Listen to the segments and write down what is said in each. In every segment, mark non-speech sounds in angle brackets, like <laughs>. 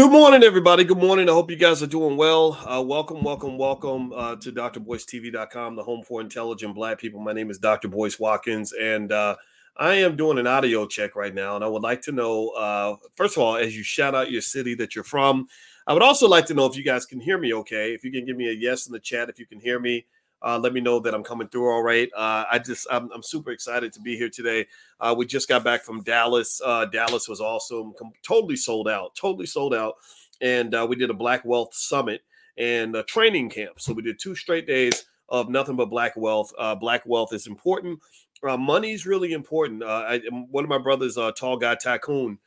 Good morning, everybody. Good morning. I hope you guys are doing well. Uh, welcome, welcome, welcome uh, to drboycetv.com, the home for intelligent black people. My name is Dr. Boyce Watkins, and uh, I am doing an audio check right now. And I would like to know, uh, first of all, as you shout out your city that you're from, I would also like to know if you guys can hear me okay. If you can give me a yes in the chat, if you can hear me, uh, let me know that I'm coming through all right. Uh, I just I'm, I'm, super excited to be here today. Uh, we just got back from Dallas. Uh, Dallas was awesome, com- totally sold out, totally sold out, and uh, we did a Black Wealth Summit and a training camp. So we did two straight days of nothing but Black Wealth. Uh, black Wealth is important. money is really important. I, one of my brothers, Tall Guy Tycoon,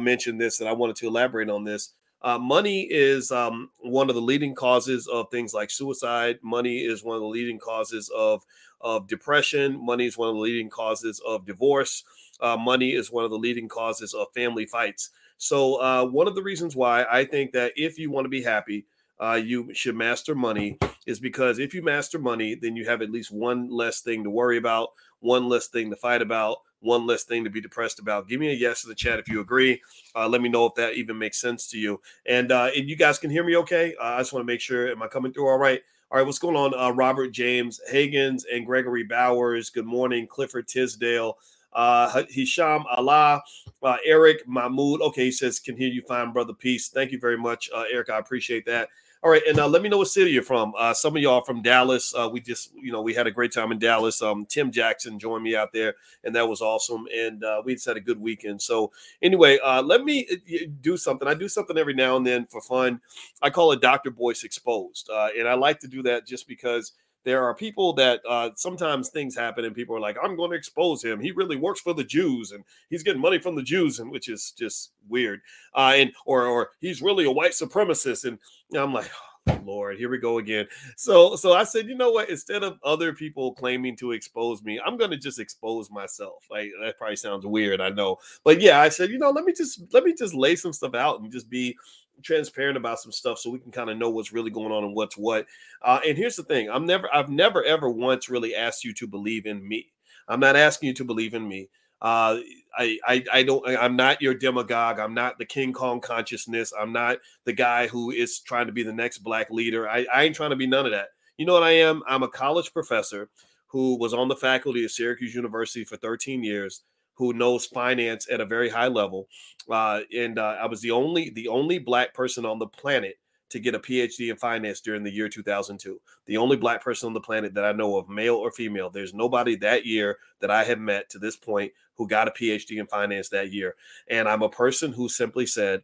mentioned this, and I wanted to elaborate on this. Uh, money is um, one of the leading causes of things like suicide. Money is one of the leading causes of of depression. Money is one of the leading causes of divorce. Uh, money is one of the leading causes of family fights. So, uh, one of the reasons why I think that if you want to be happy, uh, you should master money is because if you master money, then you have at least one less thing to worry about, one less thing to fight about, one less thing to be depressed about. Give me a yes in the chat if you agree. Uh, let me know if that even makes sense to you. And, uh, and you guys can hear me okay. Uh, I just want to make sure. Am I coming through all right? All right, what's going on? Uh, Robert James Hagens and Gregory Bowers. Good morning, Clifford Tisdale. Uh, Hisham Allah, uh, Eric Mahmoud. Okay, he says, can hear you fine, brother. Peace. Thank you very much, uh, Eric. I appreciate that. All right, and uh, let me know what city you're from. Uh, some of y'all from Dallas. Uh, we just, you know, we had a great time in Dallas. Um, Tim Jackson joined me out there, and that was awesome. And uh, we just had a good weekend. So anyway, uh, let me uh, do something. I do something every now and then for fun. I call it Doctor Boyce Exposed, and I like to do that just because there are people that uh, sometimes things happen and people are like, I'm going to expose him. He really works for the Jews and he's getting money from the Jews, and which is just weird. Uh, and or or he's really a white supremacist. And I'm like, oh, Lord, here we go again. So so I said, you know what? Instead of other people claiming to expose me, I'm gonna just expose myself. Like that probably sounds weird, I know. But yeah, I said, you know, let me just let me just lay some stuff out and just be transparent about some stuff so we can kind of know what's really going on and what's what. Uh, and here's the thing: I'm never, I've never ever once really asked you to believe in me. I'm not asking you to believe in me. Uh, I, I, I don't. I'm not your demagogue. I'm not the King Kong consciousness. I'm not the guy who is trying to be the next black leader. I, I ain't trying to be none of that. You know what I am? I'm a college professor who was on the faculty of Syracuse University for 13 years who knows finance at a very high level. Uh, and uh, I was the only the only black person on the planet to get a PhD in finance during the year 2002. The only black person on the planet that I know of, male or female. There's nobody that year that I have met to this point who got a PhD in finance that year. And I'm a person who simply said,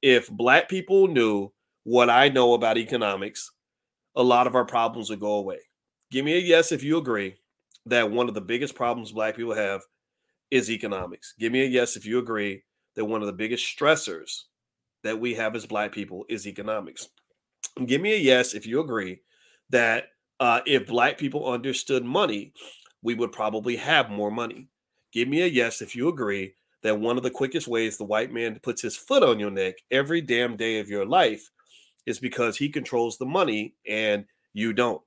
if black people knew what I know about economics, a lot of our problems would go away. Give me a yes if you agree that one of the biggest problems black people have is economics. Give me a yes if you agree that one of the biggest stressors that we have as Black people is economics. Give me a yes if you agree that uh, if Black people understood money, we would probably have more money. Give me a yes if you agree that one of the quickest ways the white man puts his foot on your neck every damn day of your life is because he controls the money and you don't.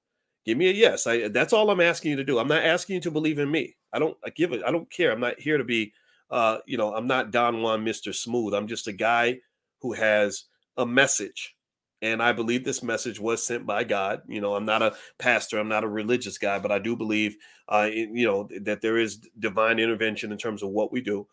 Give me a yes. I, that's all I'm asking you to do. I'm not asking you to believe in me. I don't I give it. I don't care. I'm not here to be uh, you know, I'm not Don Juan Mr. Smooth. I'm just a guy who has a message. And I believe this message was sent by God. You know, I'm not a pastor, I'm not a religious guy, but I do believe, uh, in, you know, that there is divine intervention in terms of what we do.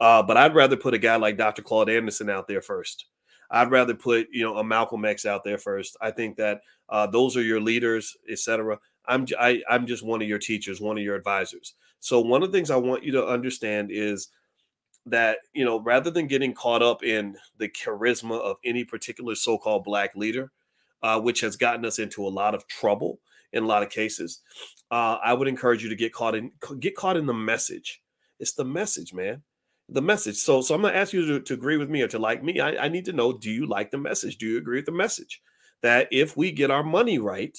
Uh, but I'd rather put a guy like Dr. Claude Anderson out there first. I'd rather put, you know, a Malcolm X out there first. I think that uh, those are your leaders, etc. I'm I, I'm just one of your teachers, one of your advisors. So one of the things I want you to understand is that you know rather than getting caught up in the charisma of any particular so-called black leader, uh, which has gotten us into a lot of trouble in a lot of cases, uh, I would encourage you to get caught in get caught in the message. It's the message, man. The message. So, so I'm gonna ask you to, to agree with me or to like me. I, I need to know: Do you like the message? Do you agree with the message? That if we get our money right,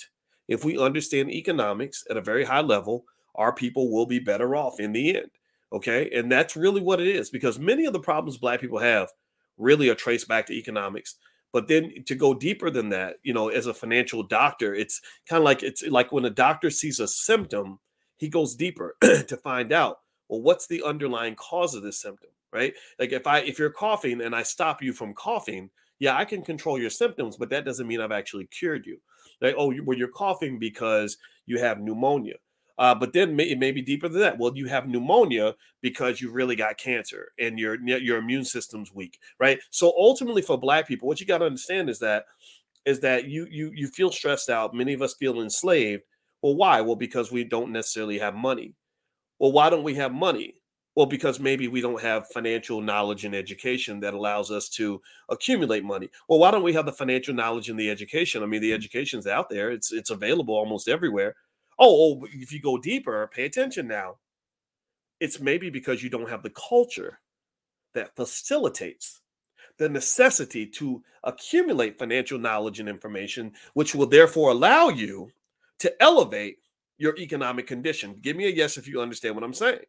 if we understand economics at a very high level, our people will be better off in the end. Okay. And that's really what it is because many of the problems Black people have really are traced back to economics. But then to go deeper than that, you know, as a financial doctor, it's kind of like it's like when a doctor sees a symptom, he goes deeper <clears throat> to find out, well, what's the underlying cause of this symptom? right? Like if I if you're coughing and I stop you from coughing, yeah, I can control your symptoms, but that doesn't mean I've actually cured you. Like, oh, well, you're coughing because you have pneumonia. Uh, but then may, it may be deeper than that. Well, you have pneumonia because you really got cancer and your your immune system's weak, right? So ultimately, for Black people, what you got to understand is that is that you you you feel stressed out. Many of us feel enslaved. Well, why? Well, because we don't necessarily have money. Well, why don't we have money? Well, because maybe we don't have financial knowledge and education that allows us to accumulate money. Well, why don't we have the financial knowledge and the education? I mean, the education's out there; it's it's available almost everywhere. Oh, oh if you go deeper, pay attention now. It's maybe because you don't have the culture that facilitates the necessity to accumulate financial knowledge and information, which will therefore allow you to elevate your economic condition. Give me a yes if you understand what I'm saying.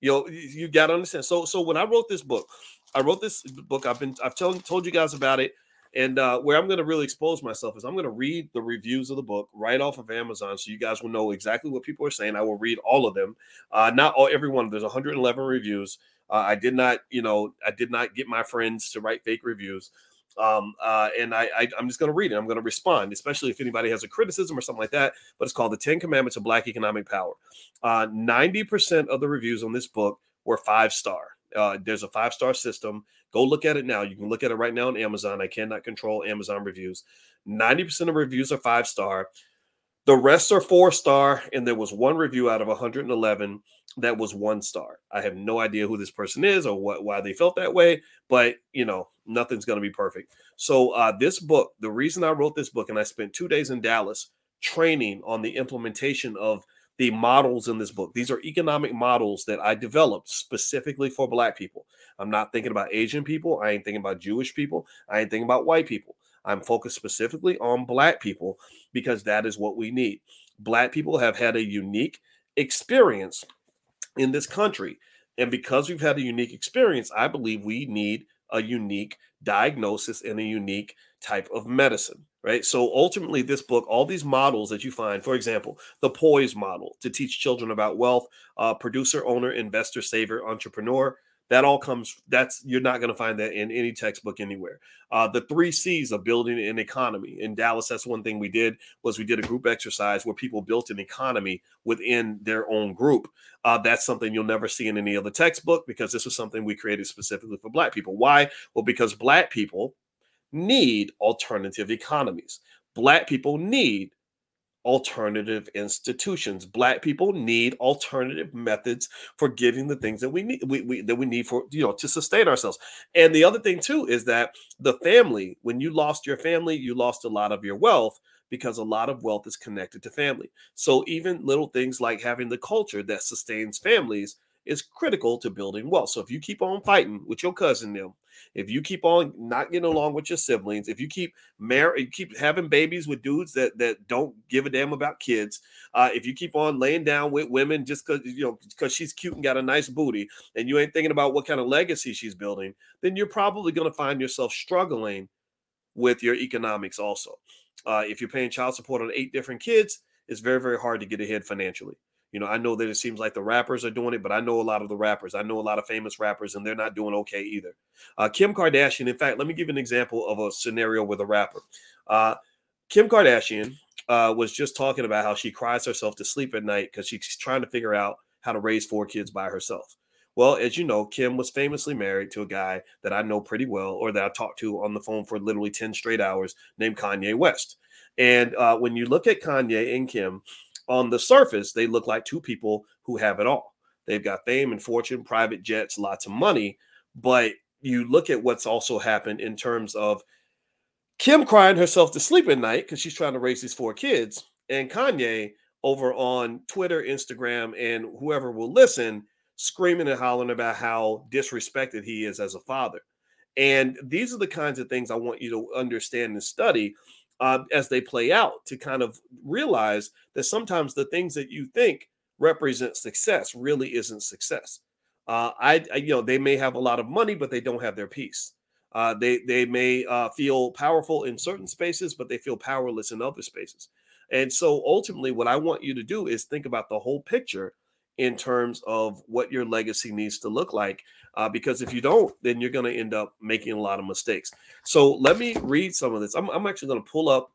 You know, you got to understand. So, so when I wrote this book, I wrote this book. I've been, I've told told you guys about it, and uh, where I'm going to really expose myself is I'm going to read the reviews of the book right off of Amazon, so you guys will know exactly what people are saying. I will read all of them, uh, not all, every one. There's 111 reviews. Uh, I did not, you know, I did not get my friends to write fake reviews um, uh, and I, I am just going to read it. I'm going to respond, especially if anybody has a criticism or something like that. But it's called the Ten Commandments of Black Economic Power. Uh, ninety percent of the reviews on this book were five star. Uh, there's a five star system. Go look at it now. You can look at it right now on Amazon. I cannot control Amazon reviews. Ninety percent of reviews are five star. The rest are four star, and there was one review out of 111 that was one star. I have no idea who this person is or what why they felt that way, but you know, nothing's going to be perfect. So uh, this book, the reason I wrote this book, and I spent two days in Dallas training on the implementation of the models in this book. These are economic models that I developed specifically for Black people. I'm not thinking about Asian people. I ain't thinking about Jewish people. I ain't thinking about white people. I'm focused specifically on Black people because that is what we need. Black people have had a unique experience in this country. And because we've had a unique experience, I believe we need a unique diagnosis and a unique type of medicine, right? So ultimately, this book, all these models that you find, for example, the POISE model to teach children about wealth, uh, producer, owner, investor, saver, entrepreneur, that all comes that's you're not going to find that in any textbook anywhere. Uh, the three c's of building an economy. In dallas that's one thing we did was we did a group exercise where people built an economy within their own group. Uh, that's something you'll never see in any other textbook because this was something we created specifically for black people. Why? Well because black people need alternative economies. Black people need alternative institutions. Black people need alternative methods for getting the things that we need we, we, that we need for you know to sustain ourselves. And the other thing too is that the family, when you lost your family, you lost a lot of your wealth because a lot of wealth is connected to family. So even little things like having the culture that sustains families is critical to building wealth. So if you keep on fighting with your cousin them, if you keep on not getting along with your siblings, if you keep marry, keep having babies with dudes that that don't give a damn about kids, uh, if you keep on laying down with women just because you know because she's cute and got a nice booty, and you ain't thinking about what kind of legacy she's building, then you're probably going to find yourself struggling with your economics also. Uh, if you're paying child support on eight different kids, it's very very hard to get ahead financially. You know, I know that it seems like the rappers are doing it, but I know a lot of the rappers. I know a lot of famous rappers, and they're not doing okay either. Uh, Kim Kardashian, in fact, let me give an example of a scenario with a rapper. Uh, Kim Kardashian uh, was just talking about how she cries herself to sleep at night because she's trying to figure out how to raise four kids by herself. Well, as you know, Kim was famously married to a guy that I know pretty well, or that I talked to on the phone for literally 10 straight hours, named Kanye West. And uh, when you look at Kanye and Kim, on the surface, they look like two people who have it all. They've got fame and fortune, private jets, lots of money. But you look at what's also happened in terms of Kim crying herself to sleep at night because she's trying to raise these four kids, and Kanye over on Twitter, Instagram, and whoever will listen, screaming and hollering about how disrespected he is as a father. And these are the kinds of things I want you to understand and study uh, as they play out to kind of realize that sometimes the things that you think represent success really isn't success. Uh, I, I, you know, they may have a lot of money, but they don't have their peace. Uh, they they may uh, feel powerful in certain spaces, but they feel powerless in other spaces. And so ultimately, what I want you to do is think about the whole picture in terms of what your legacy needs to look like. Uh, because if you don't, then you're going to end up making a lot of mistakes. So let me read some of this. I'm, I'm actually going to pull up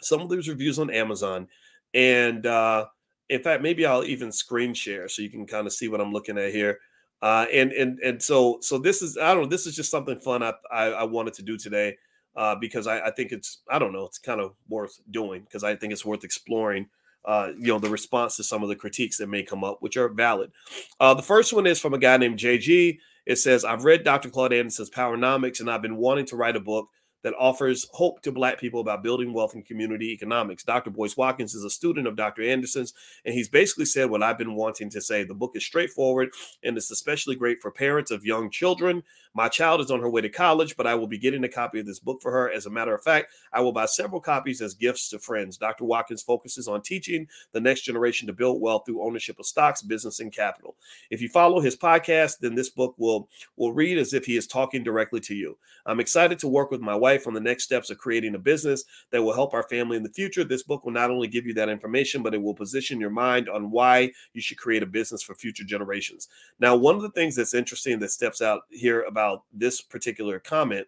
some of these reviews on Amazon. And uh, in fact, maybe I'll even screen share so you can kind of see what I'm looking at here. Uh, and and and so so this is I don't know this is just something fun I I, I wanted to do today uh, because I, I think it's I don't know it's kind of worth doing because I think it's worth exploring uh, you know, the response to some of the critiques that may come up, which are valid. Uh, the first one is from a guy named JG. It says, I've read Dr. Claude Anderson's Powernomics and I've been wanting to write a book that offers hope to Black people about building wealth and community economics. Dr. Boyce Watkins is a student of Dr. Anderson's, and he's basically said what I've been wanting to say. The book is straightforward and it's especially great for parents of young children. My child is on her way to college, but I will be getting a copy of this book for her. As a matter of fact, I will buy several copies as gifts to friends. Dr. Watkins focuses on teaching the next generation to build wealth through ownership of stocks, business, and capital. If you follow his podcast, then this book will will read as if he is talking directly to you. I'm excited to work with my wife on the next steps of creating a business that will help our family in the future. This book will not only give you that information, but it will position your mind on why you should create a business for future generations. Now, one of the things that's interesting that steps out here about this particular comment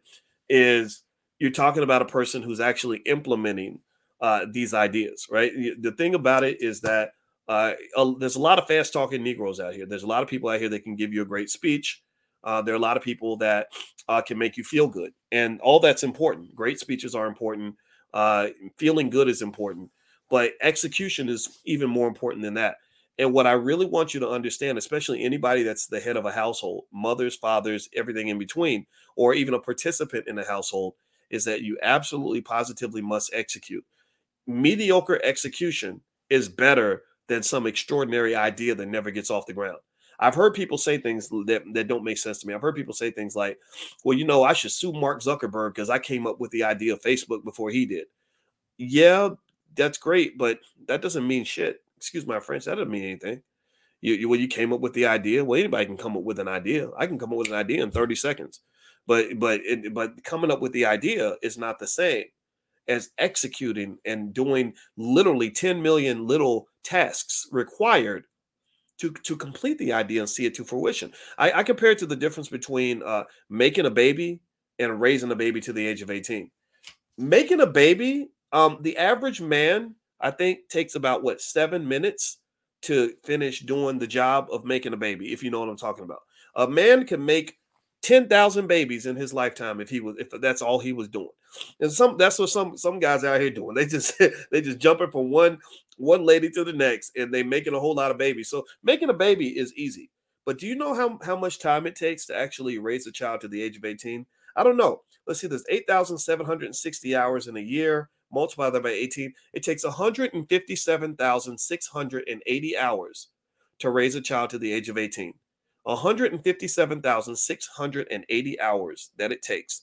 is you're talking about a person who's actually implementing uh, these ideas, right? The thing about it is that uh, there's a lot of fast talking Negroes out here. There's a lot of people out here that can give you a great speech. Uh, there are a lot of people that uh, can make you feel good, and all that's important. Great speeches are important. Uh, feeling good is important, but execution is even more important than that. And what I really want you to understand, especially anybody that's the head of a household, mothers, fathers, everything in between, or even a participant in a household, is that you absolutely positively must execute. Mediocre execution is better than some extraordinary idea that never gets off the ground. I've heard people say things that, that don't make sense to me. I've heard people say things like, well, you know, I should sue Mark Zuckerberg because I came up with the idea of Facebook before he did. Yeah, that's great, but that doesn't mean shit. Excuse my French. That doesn't mean anything. You, you well, you came up with the idea. Well, anybody can come up with an idea. I can come up with an idea in 30 seconds. But but it, but coming up with the idea is not the same as executing and doing literally 10 million little tasks required to to complete the idea and see it to fruition. I, I compare it to the difference between uh, making a baby and raising a baby to the age of 18. Making a baby, um, the average man, I think, takes about what seven minutes to finish doing the job of making a baby, if you know what I'm talking about. A man can make 10,000 babies in his lifetime if he was if that's all he was doing. And some that's what some some guys out here doing. <laughs> They just they just jumping from one one lady to the next and they making a whole lot of babies. So making a baby is easy. But do you know how, how much time it takes to actually raise a child to the age of 18? I don't know. Let's see, there's 8,760 hours in a year. Multiply that by 18. It takes 157,680 hours to raise a child to the age of 18. 157,680 hours that it takes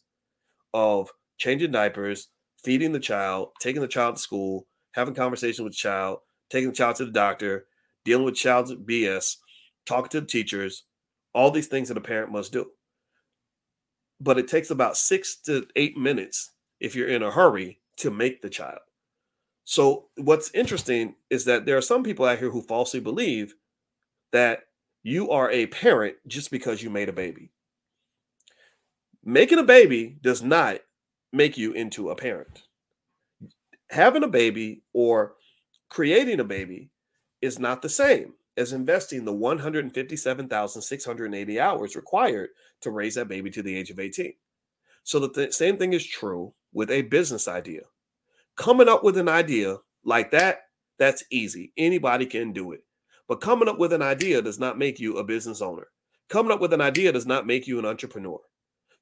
of changing diapers, feeding the child, taking the child to school, having conversation with the child, taking the child to the doctor, dealing with child's BS, talking to the teachers, all these things that a parent must do. But it takes about six to eight minutes if you're in a hurry to make the child. So, what's interesting is that there are some people out here who falsely believe that you are a parent just because you made a baby. Making a baby does not make you into a parent having a baby or creating a baby is not the same as investing the 157,680 hours required to raise that baby to the age of 18. So the th- same thing is true with a business idea. Coming up with an idea like that, that's easy. Anybody can do it. But coming up with an idea does not make you a business owner. Coming up with an idea does not make you an entrepreneur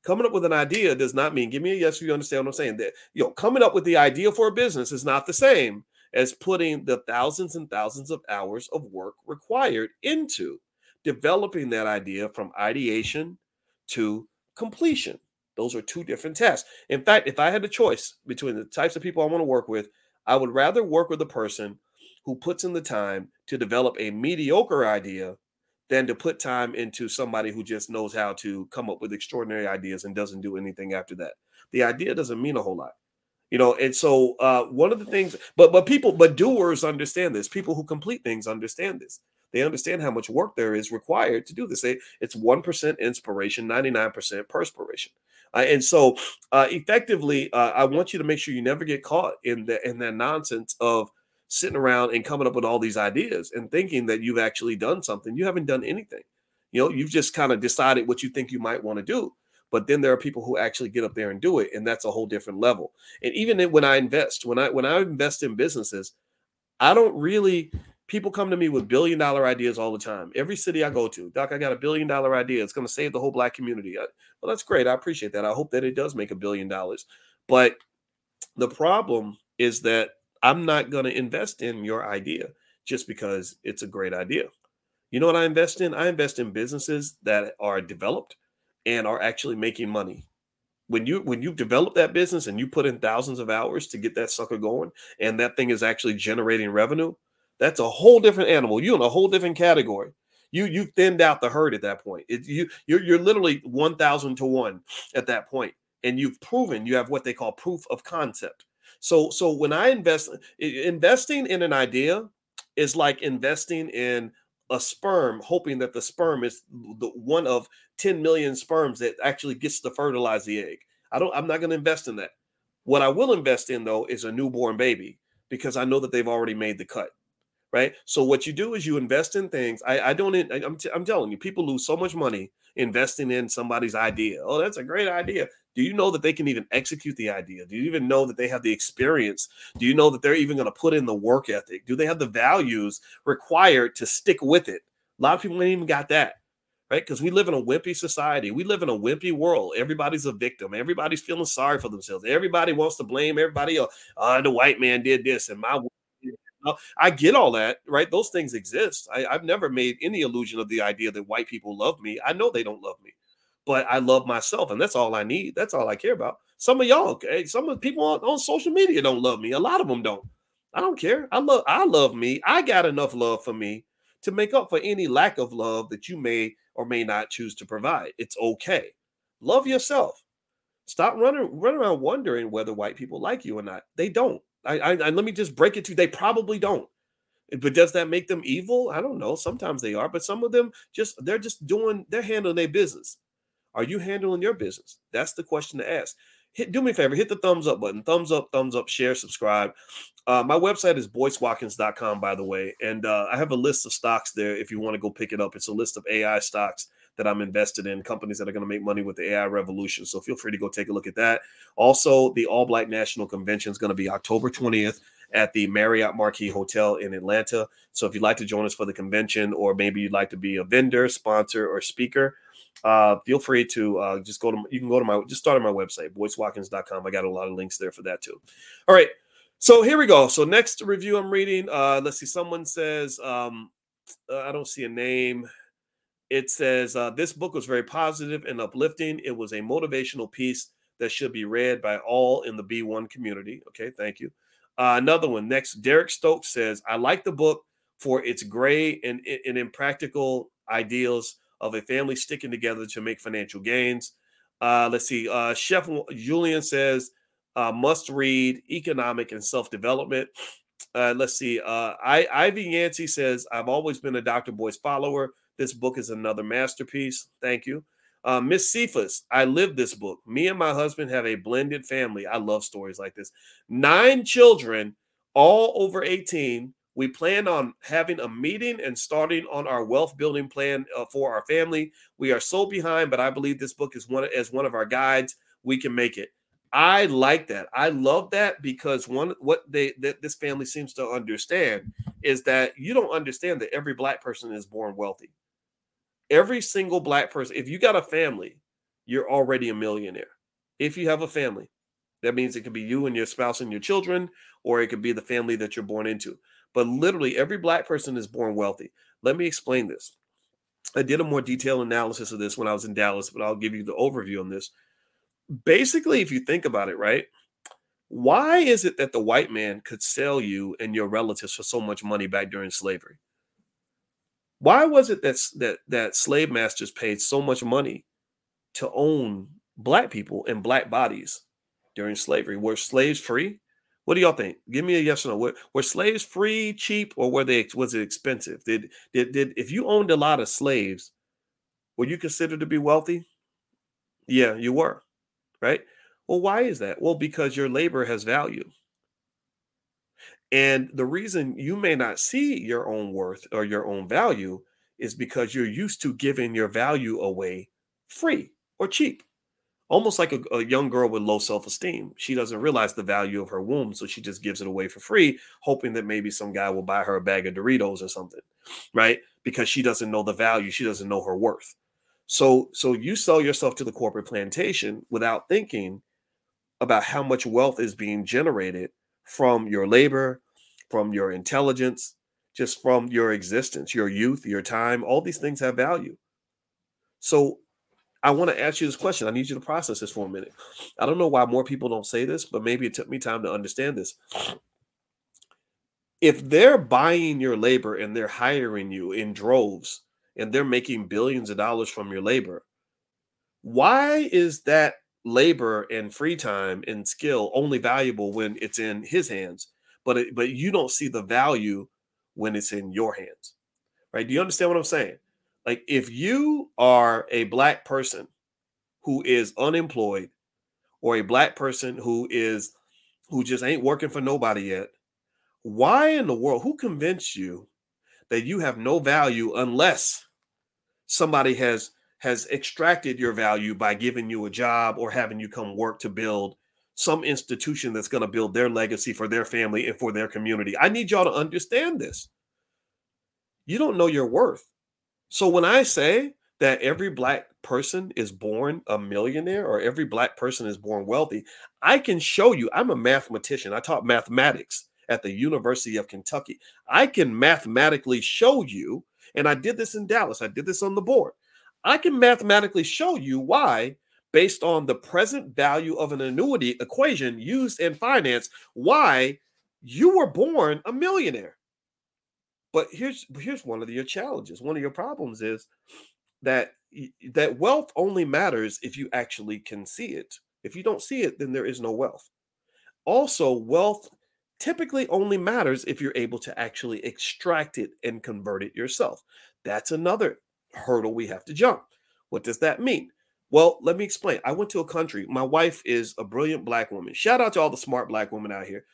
coming up with an idea does not mean give me a yes if you understand what I'm saying. That you know, coming up with the idea for a business is not the same as putting the thousands and thousands of hours of work required into developing that idea from ideation to completion. Those are two different tasks. In fact, if I had a choice between the types of people I want to work with, I would rather work with a person who puts in the time to develop a mediocre idea than to put time into somebody who just knows how to come up with extraordinary ideas and doesn't do anything after that. The idea doesn't mean a whole lot. You know, and so uh, one of the things, but but people, but doers understand this. People who complete things understand this. They understand how much work there is required to do this. They, it's 1% inspiration, 99% perspiration. Uh, and so, uh, effectively, uh, I want you to make sure you never get caught in that in that nonsense of sitting around and coming up with all these ideas and thinking that you've actually done something. You haven't done anything. You know, you've just kind of decided what you think you might want to do. But then there are people who actually get up there and do it, and that's a whole different level. And even when I invest, when I when I invest in businesses, I don't really. People come to me with billion dollar ideas all the time. Every city I go to, Doc, I got a billion dollar idea. It's going to save the whole black community. I, well, that's great. I appreciate that. I hope that it does make a billion dollars. But the problem is that I'm not going to invest in your idea just because it's a great idea. You know what I invest in? I invest in businesses that are developed and are actually making money. When you when you develop that business and you put in thousands of hours to get that sucker going and that thing is actually generating revenue, that's a whole different animal. You're in a whole different category. You you thinned out the herd at that point. It, you you're, you're literally 1000 to 1 at that point and you've proven you have what they call proof of concept so so when I invest investing in an idea is like investing in a sperm hoping that the sperm is the one of 10 million sperms that actually gets to fertilize the egg. I don't I'm not going to invest in that. What I will invest in though is a newborn baby because I know that they've already made the cut. Right. So what you do is you invest in things. I, I don't, I'm, t- I'm telling you, people lose so much money investing in somebody's idea. Oh, that's a great idea. Do you know that they can even execute the idea? Do you even know that they have the experience? Do you know that they're even going to put in the work ethic? Do they have the values required to stick with it? A lot of people ain't even got that, right? Because we live in a wimpy society. We live in a wimpy world. Everybody's a victim. Everybody's feeling sorry for themselves. Everybody wants to blame everybody else. Oh, the white man did this, and my I get all that, right? Those things exist. I, have never made any illusion of the idea that white people love me. I know they don't love me but I love myself, and that's all I need. That's all I care about. Some of y'all, okay, some of the people on, on social media don't love me. A lot of them don't. I don't care. I love I love me. I got enough love for me to make up for any lack of love that you may or may not choose to provide. It's okay. Love yourself. Stop running running around wondering whether white people like you or not. They don't. I, I, I let me just break it to you. They probably don't. But does that make them evil? I don't know. Sometimes they are, but some of them just they're just doing they're handling their business. Are you handling your business? That's the question to ask. Hit, do me a favor, hit the thumbs up button. Thumbs up, thumbs up, share, subscribe. Uh, my website is boycewatkins.com, by the way. And uh, I have a list of stocks there if you want to go pick it up. It's a list of AI stocks that I'm invested in, companies that are going to make money with the AI revolution. So feel free to go take a look at that. Also, the All Black National Convention is going to be October 20th at the Marriott Marquis Hotel in Atlanta. So if you'd like to join us for the convention, or maybe you'd like to be a vendor, sponsor, or speaker, uh, feel free to uh, just go to you can go to my just start on my website boycewatkins.com i got a lot of links there for that too all right so here we go so next review i'm reading uh, let's see someone says um, uh, i don't see a name it says uh, this book was very positive and uplifting it was a motivational piece that should be read by all in the b1 community okay thank you uh, another one next derek stokes says i like the book for its gray and, and impractical ideals of a family sticking together to make financial gains. Uh, let's see. Uh, Chef Julian says uh, must read economic and self development. Uh, let's see. Uh, I, Ivy Yancey says I've always been a Dr. Boyce follower. This book is another masterpiece. Thank you. Uh, Miss Cephas, I live this book. Me and my husband have a blended family. I love stories like this. Nine children, all over 18, we plan on having a meeting and starting on our wealth building plan uh, for our family. We are so behind, but I believe this book is one as one of our guides. We can make it. I like that. I love that because one what they that this family seems to understand is that you don't understand that every black person is born wealthy. Every single black person, if you got a family, you're already a millionaire. If you have a family, that means it could be you and your spouse and your children, or it could be the family that you're born into but literally every black person is born wealthy. Let me explain this. I did a more detailed analysis of this when I was in Dallas, but I'll give you the overview on this. Basically, if you think about it, right? Why is it that the white man could sell you and your relatives for so much money back during slavery? Why was it that that that slave masters paid so much money to own black people and black bodies during slavery? Were slaves free? What do y'all think? Give me a yes or no. Were, were slaves free, cheap, or were they was it expensive? Did did did if you owned a lot of slaves, were you considered to be wealthy? Yeah, you were, right? Well, why is that? Well, because your labor has value. And the reason you may not see your own worth or your own value is because you're used to giving your value away free or cheap. Almost like a, a, young girl with low self-esteem. She doesn't realize the value of her womb so she just gives it away for free hoping that maybe some guy will buy her a bag of doritos or something right? Because she doesn't know the value. She doesn't know her worth. So so you sell yourself to the corporate plantation without thinking about how much wealth is being generated from your labor from your intelligence just from your existence your youth your time all these things have value so I want to ask you this question. I need you to process this for a minute. I don't know why more people don't say this, but maybe it took me time to understand this. If they're buying your labor and they're hiring you in droves and they're making billions of dollars from your labor, why is that labor and free time and skill only valuable when it's in his hands, but it, but you don't see the value when it's in your hands? Right? Do you understand what I'm saying? Like if you are a black person who is unemployed or a black person who is who just ain't working for nobody yet, why in the world who convinced you that you have no value unless somebody has has extracted your value by giving you a job or having you come work to build some institution that's going to build their legacy for their family and for their community. I need y'all to understand this. You don't know your worth. So when I say that every black person is born a millionaire or every black person is born wealthy, I can show you. I'm a mathematician. I taught mathematics at the University of Kentucky. I can mathematically show you, and I did this in Dallas. I did this on the board. I can mathematically show you why based on the present value of an annuity equation used in finance why you were born a millionaire. But here's here's one of your challenges. One of your problems is that that wealth only matters if you actually can see it. If you don't see it, then there is no wealth. Also, wealth typically only matters if you're able to actually extract it and convert it yourself. That's another hurdle we have to jump. What does that mean? Well, let me explain. I went to a country. My wife is a brilliant black woman. Shout out to all the smart black women out here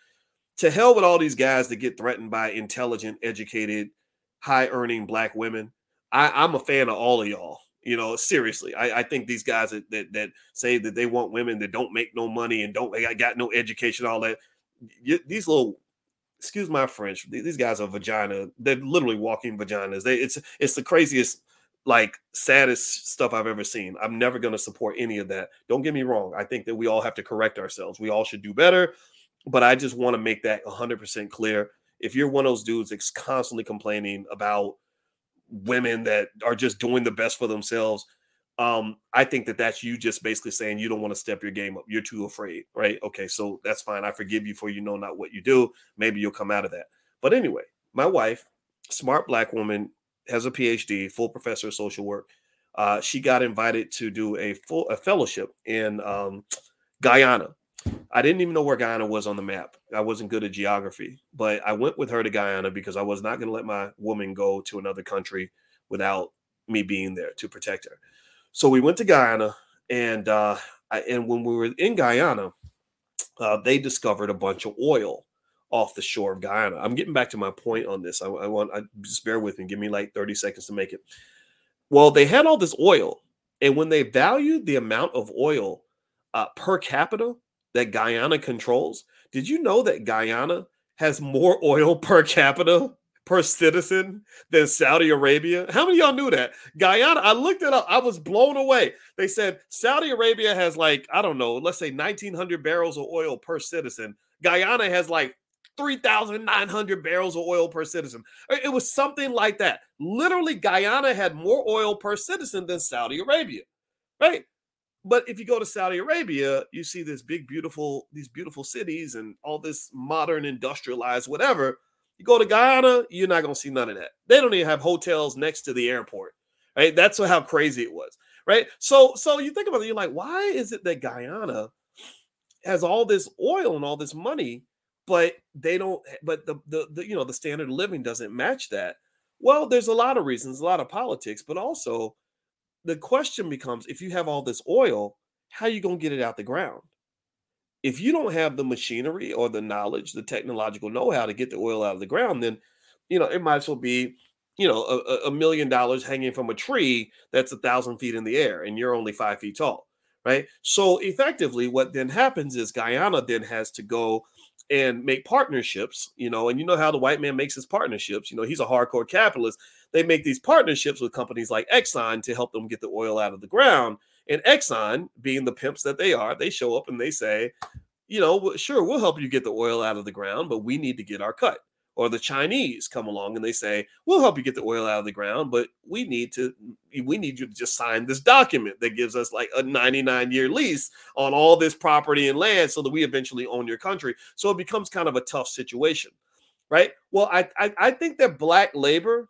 to hell with all these guys that get threatened by intelligent, educated, high earning black women. I, am a fan of all of y'all. You know, seriously, I, I think these guys that, that, that say that they want women that don't make no money and don't got no education, all that. You, these little, excuse my French, these guys are vagina. They're literally walking vaginas. They it's it's the craziest, like saddest stuff I've ever seen. I'm never going to support any of that. Don't get me wrong. I think that we all have to correct ourselves. We all should do better but I just want to make that 100% clear. If you're one of those dudes that's constantly complaining about women that are just doing the best for themselves, um, I think that that's you just basically saying you don't want to step your game up. You're too afraid, right? Okay, so that's fine. I forgive you for you know not what you do. Maybe you'll come out of that. But anyway, my wife, smart black woman, has a PhD, full professor of social work. Uh, she got invited to do a full a fellowship in um, Guyana I didn't even know where Guyana was on the map. I wasn't good at geography, but I went with her to Guyana because I was not going to let my woman go to another country without me being there to protect her. So we went to Guyana, and uh, I, and when we were in Guyana, uh, they discovered a bunch of oil off the shore of Guyana. I'm getting back to my point on this. I, I want I, just bear with me. Give me like 30 seconds to make it. Well, they had all this oil, and when they valued the amount of oil uh, per capita that Guyana controls. Did you know that Guyana has more <laughs> oil per capita per citizen than Saudi Arabia? How many of y'all knew that? Guyana, I looked it up. I was blown away. They said Saudi Arabia has like, I don't know, let's say 1900 barrels of oil per citizen. Guyana has like 3,900 barrels of oil per citizen. It was something like that. Literally, Guyana had more oil per citizen than Saudi Arabia, right? But if you go to Saudi Arabia, you see this big, beautiful, these beautiful cities and all this modern, industrialized, whatever. You go to Guyana, you're not gonna see none of that. They don't even have hotels next to the airport, right? That's how crazy it was, right? So, so you think about it, you're like, why is it that Guyana has all this oil and all this money, but they don't but the, the the you know the standard of living doesn't match that. Well there's a lot of reasons a lot of politics but also the question becomes if you have all this oil how are you going to get it out the ground? If you don't have the machinery or the knowledge the technological know-how to get the oil out of the ground then you know it might as well be you know a, a million dollars hanging from a tree that's a thousand feet in the air and you're only five feet tall right so effectively what then happens is guyana then has to go and make partnerships, you know, and you know how the white man makes his partnerships. You know, he's a hardcore capitalist. They make these partnerships with companies like Exxon to help them get the oil out of the ground. And Exxon, being the pimps that they are, they show up and they say, you know, sure, we'll help you get the oil out of the ground, but we need to get our cut or the Chinese come along and they say, "We'll help you get the oil out of the ground, but we need to we need you to just sign this document that gives us like a 99 year lease on all this property and land so that we eventually own your country." So it becomes kind of a tough situation, right? Well, I I, I think that black labor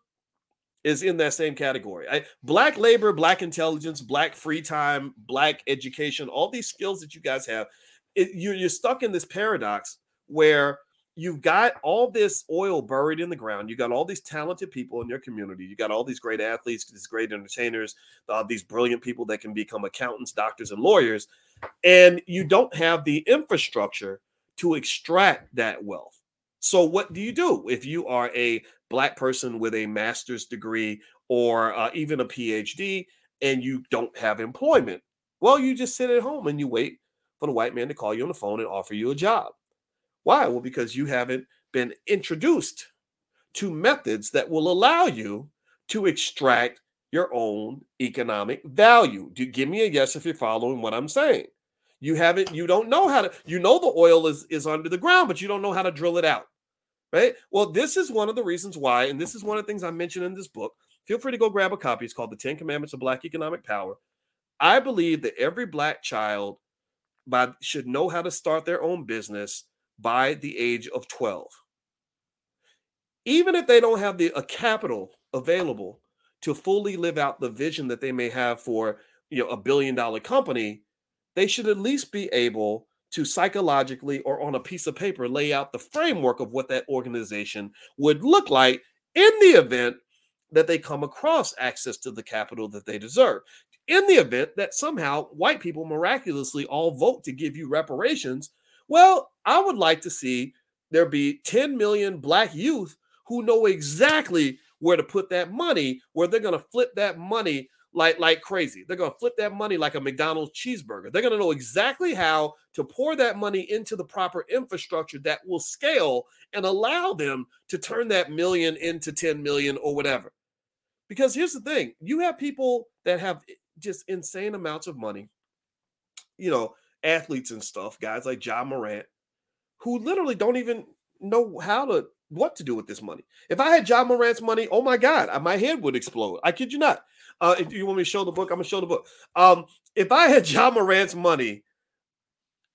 is in that same category. I, black labor, black intelligence, black free time, black education, all these skills that you guys have, it, you're, you're stuck in this paradox where you've got all this oil buried in the ground. You got all these talented people in your community. You got all these great athletes, these great entertainers, uh, these brilliant people that can become accountants, doctors, and lawyers. And you don't have the infrastructure to extract that wealth. So, what do you do if you are a black person with a master's degree or uh, even a PhD and you don't have employment? Well, you just sit at home and you wait for the white man to call you on the phone and offer you a job. Why? Well, because you haven't been introduced to methods that will allow you to extract your own economic value. Do give me a yes if you're following what I'm saying. You haven't, you don't know how to, you know the oil is is under the ground, but you don't know how to drill it out. Right? Well, this is one of the reasons why, and this is one of the things I mentioned in this book. Feel free to go grab a copy. It's called The Ten Commandments of Black Economic Power. I believe that every black child by, should know how to start their own business by the age of 12. Even if they don't have the a capital available to fully live out the vision that they may have for you know a billion dollar company, they should at least be able to psychologically or on a piece of paper lay out the framework of what that organization would look like in the event that they come across access to the capital that they deserve. In the event that somehow white people miraculously all vote to give you reparations, well, I would like to see there be 10 million black youth who know exactly where to put that money, where they're going to flip that money like like crazy. They're going to flip that money like a McDonald's cheeseburger. They're going to know exactly how to pour that money into the proper infrastructure that will scale and allow them to turn that million into 10 million or whatever. Because here's the thing, you have people that have just insane amounts of money. You know, athletes and stuff, guys like Ja Morant, who literally don't even know how to what to do with this money. If I had Ja Morant's money, oh my God, my head would explode. I kid you not. Uh, if you want me to show the book, I'm gonna show the book. Um, if I had <laughs> Ja Morant's money,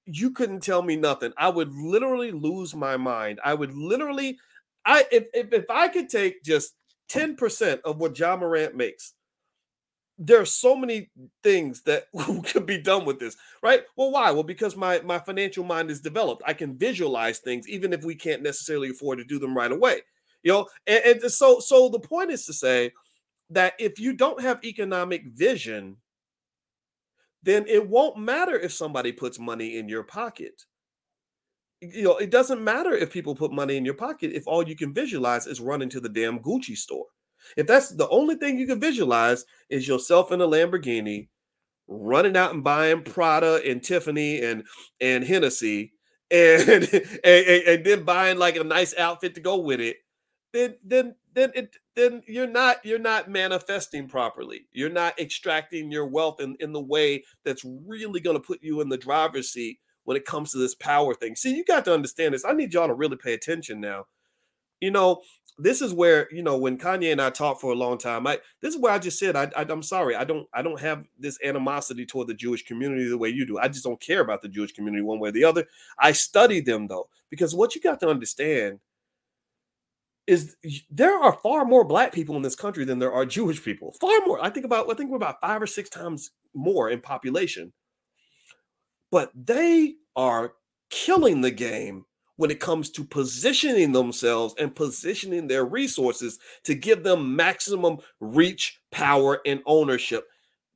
you couldn't tell me nothing. I would literally lose my mind. I would literally, I if if, if I could take just 10% of what Ja Morant makes there are so many things that <laughs> could be done with this right? Well why? Well because my my financial mind is developed. I can visualize things even if we can't necessarily afford to do them right away you know? And, and so so the point is to say that if you don't have economic vision then it won't matter if somebody puts money in your pocket. You know it doesn't matter if people put money in your pocket if all you can visualize is running to the damn gucci store if that's the only thing you can visualize is yourself in a Lamborghini running out and buying Prada and Tiffany and and Hennessy <laughs> and, and, and then buying like a nice outfit to go with it, then then then it then you're not you're not manifesting properly. You're not extracting your wealth in, in the way that's really going to put you in the driver's seat when it comes to this power thing. See, you got to understand this. I need y'all to really pay attention now. You know, this is where you know when Kanye and I talked for a long time. I this is where I just said I, I am sorry I don't I don't have this animosity toward the Jewish community the way you do. I just don't care about the Jewish community one way or the other. I study them though because what you got to understand is there are far more black people in this country than there are Jewish people. Far more. I think about I think we're about five or six times more in population, but they are killing the game when it comes to positioning themselves and positioning their resources to give them maximum reach, power, and ownership.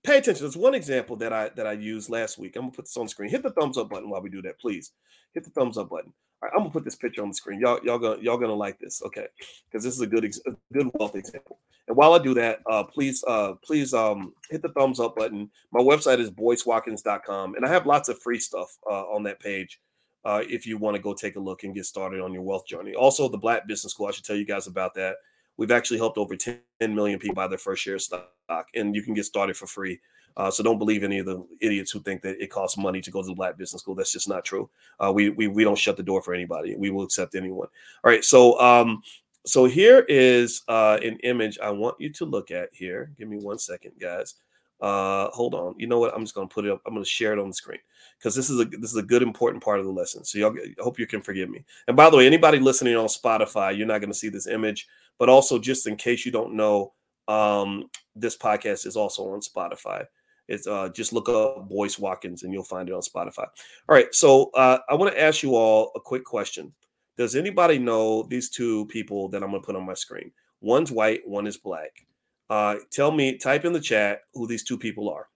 Pay attention. There's one example that I that I used last week. I'm gonna put this on screen. Hit the thumbs up button while we do that, please. Hit the thumbs up button. All right, I'm gonna put this picture on the screen. Y'all, y'all gonna y'all gonna like this, okay? Because this is a good a good wealth example. And while I do that, uh, please uh, please um, hit the thumbs up button. My website is boycewatkins.com, and I have lots of free stuff uh, on that page uh, if you want to go take a look and get started on your wealth journey. Also, the Black Business School, I should tell you guys about that. We've actually helped over 10 million people buy their first share stock, and you can get started for free. Uh, so don't believe any of the idiots who think that it costs money to go to the Black Business School. That's just not true. Uh, we, we we don't shut the door for anybody. We will accept anyone. All right. So um so here is uh, an image I want you to look at here. Give me one second, guys. Uh, hold on. You know what? I'm just going to put it up. I'm going to share it on the screen because this is a this is a good important part of the lesson. So y'all, I hope you can forgive me. And by the way, anybody listening on Spotify, you're not going to see this image, but also just in case you don't know, um, this podcast is also on Spotify. It's uh, just look up Boyce Watkins and you'll find it on Spotify. All right, so uh, I want to ask you all a quick question. Does anybody know these two people that I'm going to put on my screen? One's white, one is black. Uh, tell me, type in the chat who these two people are.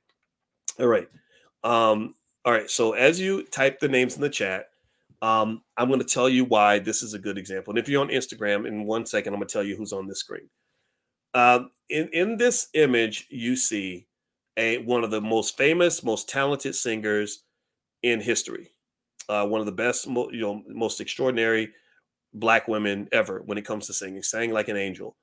All right. Um, all right. So as you type the names in the chat, um, I'm going to tell you why this is a good example. And if you're on Instagram, in one second, I'm going to tell you who's on this screen. Uh, in in this image, you see a one of the most famous, most talented singers in history. Uh, one of the best, you know, most extraordinary black women ever when it comes to singing. Sang like an angel.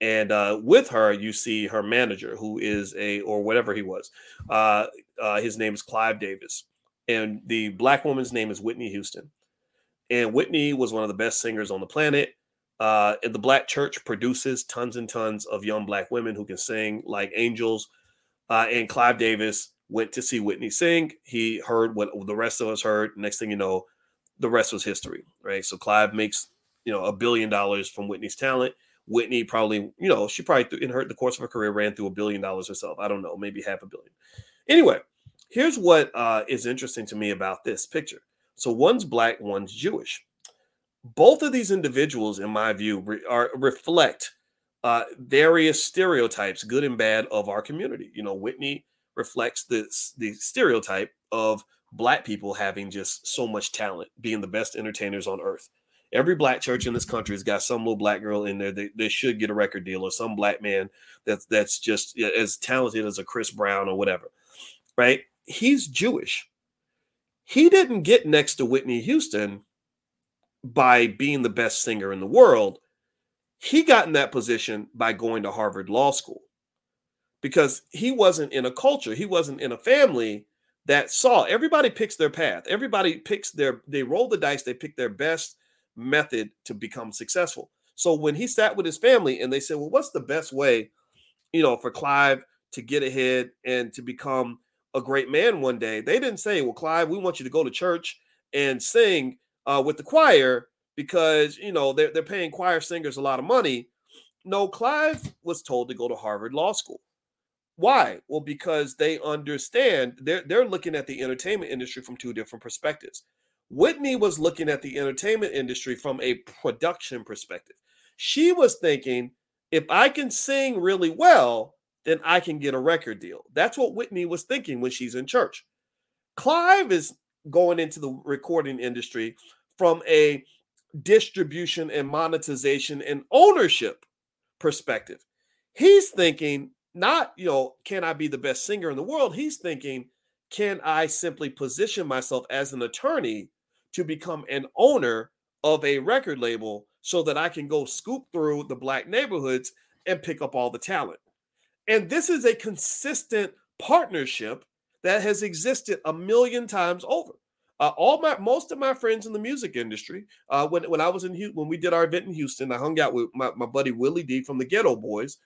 And uh, with her, you see her manager, who is a or whatever he was. Uh, uh, his name is Clive Davis, and the black woman's name is Whitney Houston. And Whitney was one of the best singers on the planet. Uh, and the black church produces tons and tons of young black women who can sing like angels. Uh, and Clive Davis went to see Whitney sing. He heard what the rest of us heard. Next thing you know, the rest was history, right? So Clive makes you know a billion dollars from Whitney's talent Whitney probably, you know, she probably in her the course of her career ran through a billion dollars herself. I don't know, maybe half a billion. Anyway, here's what uh, is interesting to me about this picture. So one's black, one's Jewish. Both of these individuals, in my view, re- are reflect uh, various stereotypes, good and bad, of our community. You know, Whitney reflects the the stereotype of black people having just so much talent, being the best entertainers on earth every black church in this country has got some little black girl in there that they should get a record deal or some black man that's that's just as talented as a Chris Brown or whatever. Right? He's Jewish. He didn't get next to Whitney Houston by being the best singer in the world. He got in that position by going to Harvard Law School because he wasn't in a culture, he wasn't in a family that saw everybody picks their path. Everybody picks their, they roll the dice, they pick their best method to become successful. So when he sat with his family and they said, "Well, what's the best way, you know, for Clive to get ahead and to become a great man one day?" They didn't say, "Well, Clive, we want you to go to church and sing uh, with the choir because you know they're they're paying choir singers a lot of money." No, Clive was told to go to Harvard Law School. Why? Well, because they understand they're they're looking at the entertainment industry from two different perspectives. Whitney was looking at the entertainment industry from a production perspective. She was thinking, if I can sing really well, then I can get a record deal. That's what Whitney was thinking when she's in church. Clive is going into the recording industry from a distribution and monetization and ownership perspective. He's thinking, not, you know, can I be the best singer in the world? He's thinking, can I simply position myself as an attorney to become an owner of a record label so that I can go scoop through the black neighborhoods and pick up all the talent. And this is a consistent partnership that has existed a million times over. Uh, all my most of my friends in the music industry, uh, when when I was in when we did our event in Houston, I hung out with my, my buddy Willie D from the Geto Boys.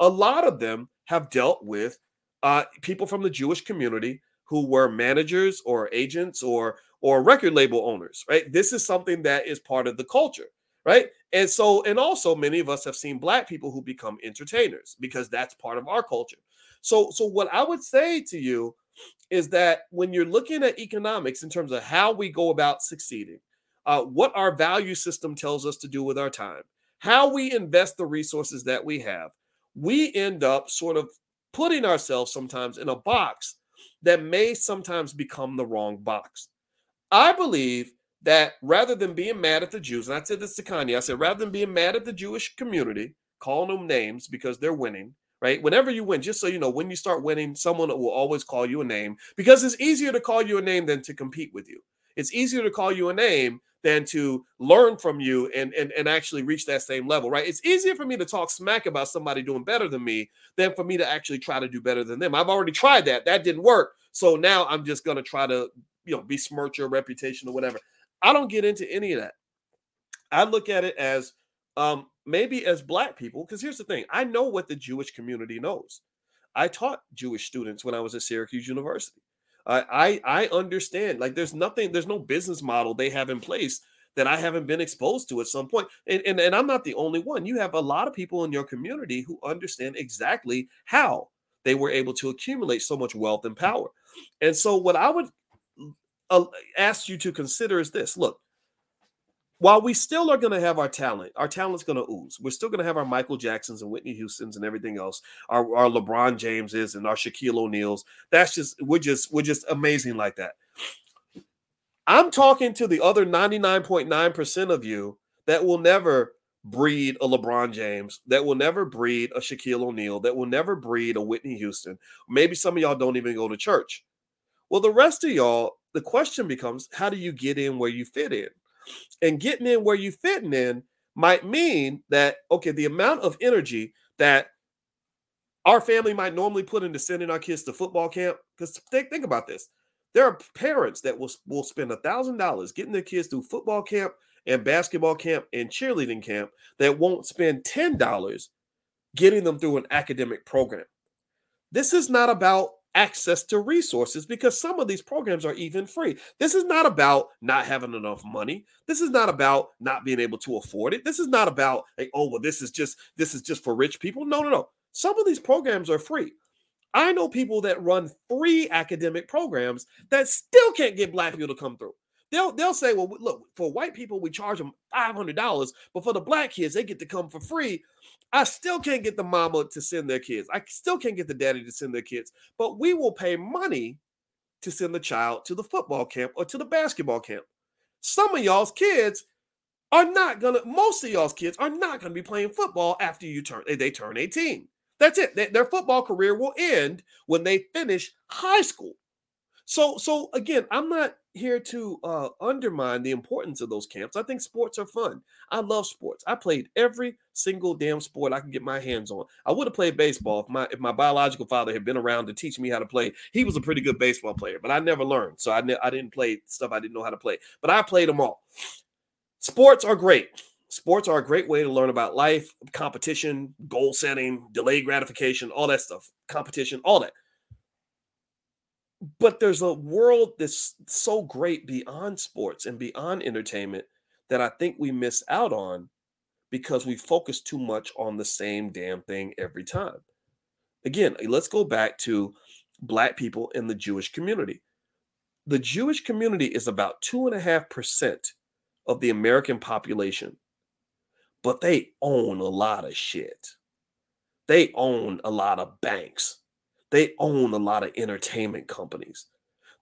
A lot of them have dealt with uh, people from the Jewish community who were managers or agents or or record label owners, right? This is something that is part of the culture, right? And so, and also many of us have seen black people who become entertainers because that's part of our culture. So, so what I would say to you is that when you're looking at economics in terms of how we go about succeeding, uh, what our value system tells us to do with our time, how we invest the resources that we have, we end up sort of putting ourselves sometimes in a box that may sometimes become the wrong box. I believe that rather than being mad at the Jews, and I said this to Kanye, I said, rather than being mad at the Jewish community, calling them names because they're winning, right? Whenever you win, just so you know, when you start winning, someone will always call you a name because it's easier to call you a name than to compete with you. It's easier to call you a name than to learn from you and, and, and actually reach that same level, right? It's easier for me to talk smack about somebody doing better than me than for me to actually try to do better than them. I've already tried that. That didn't work. So now I'm just to try to, you know, besmirch your reputation or whatever. I don't get into any of that. I look at it as um, maybe as black people, because here's the thing I know what the Jewish community knows. I taught Jewish students when I was at Syracuse University. I, I I understand. Like there's nothing, there's no business model they have in place that I haven't been exposed to at some point. And, and, and I'm not the only one. You have a lot of people in your community who understand exactly how they were able to accumulate so much wealth and power. And so what I would uh, you to consider is this look, while we still are going to have our talent, our talent's going to ooze. We're still going to have our Michael Jacksons and Whitney Houston's and everything else, our, our LeBron Jameses and our Shaquille O'Neals. That's just we're just we're just amazing like that. I'm talking to the other 99.9% of you that will never breed a LeBron James, that will never breed a Shaquille O'Neal, that will never breed a Whitney Houston. Maybe some of y'all don't even go to church. Well, the rest of y'all, the question becomes how do you get in where you fit in? And getting in where you fitting in might mean that okay, the amount of energy that our family might normally put into sending our kids to football camp. Because think, think about this. There are parents that will, will spend a thousand dollars getting their kids through football camp and basketball camp and cheerleading camp that won't spend ten dollars getting them through an academic program. This is not about access to resources because some of these programs are even free. This is not about not having enough money. This is not about not being able to afford it. This is not about like, oh, well, this is just this is just for rich people. No, no, no. Some of these programs are free. I know people that run free academic programs that still can't get black people to come through. They'll they'll say, well, look, for white people, we charge them $500, but for the black kids, they get to come for free. I still can't get the mama to send their kids. I still can't get the daddy to send their kids, but we will pay money to send the child to the football camp or to the basketball camp. Some of y'all's kids are not gonna, most of y'all's kids are not gonna be playing football after you turn eh, they turn 18. That's it. their football career will end when they finish high school. So, so again, I'm not here to uh, undermine the importance of those camps. I think sports are fun. I love sports. I played every single damn sport I could get my hands on. I would have played baseball if my if my biological father had been around to teach me how to play. He was a pretty good baseball player, but I never learned, so I ne- I didn't play stuff I didn't know how to play. But I played them all. Sports are great. Sports are a great way to learn about life, competition, goal setting, delayed gratification, all that stuff, competition, all that but there's a world that's so great beyond sports and beyond entertainment that I think we miss out on because we focus too much on the same damn thing every time. Again, eh, let's go back to black people in the Jewish community. The Jewish community is about two and a half percent of the American population, but they own a lot of shit. They own a lot of banks. They own a lot of entertainment companies.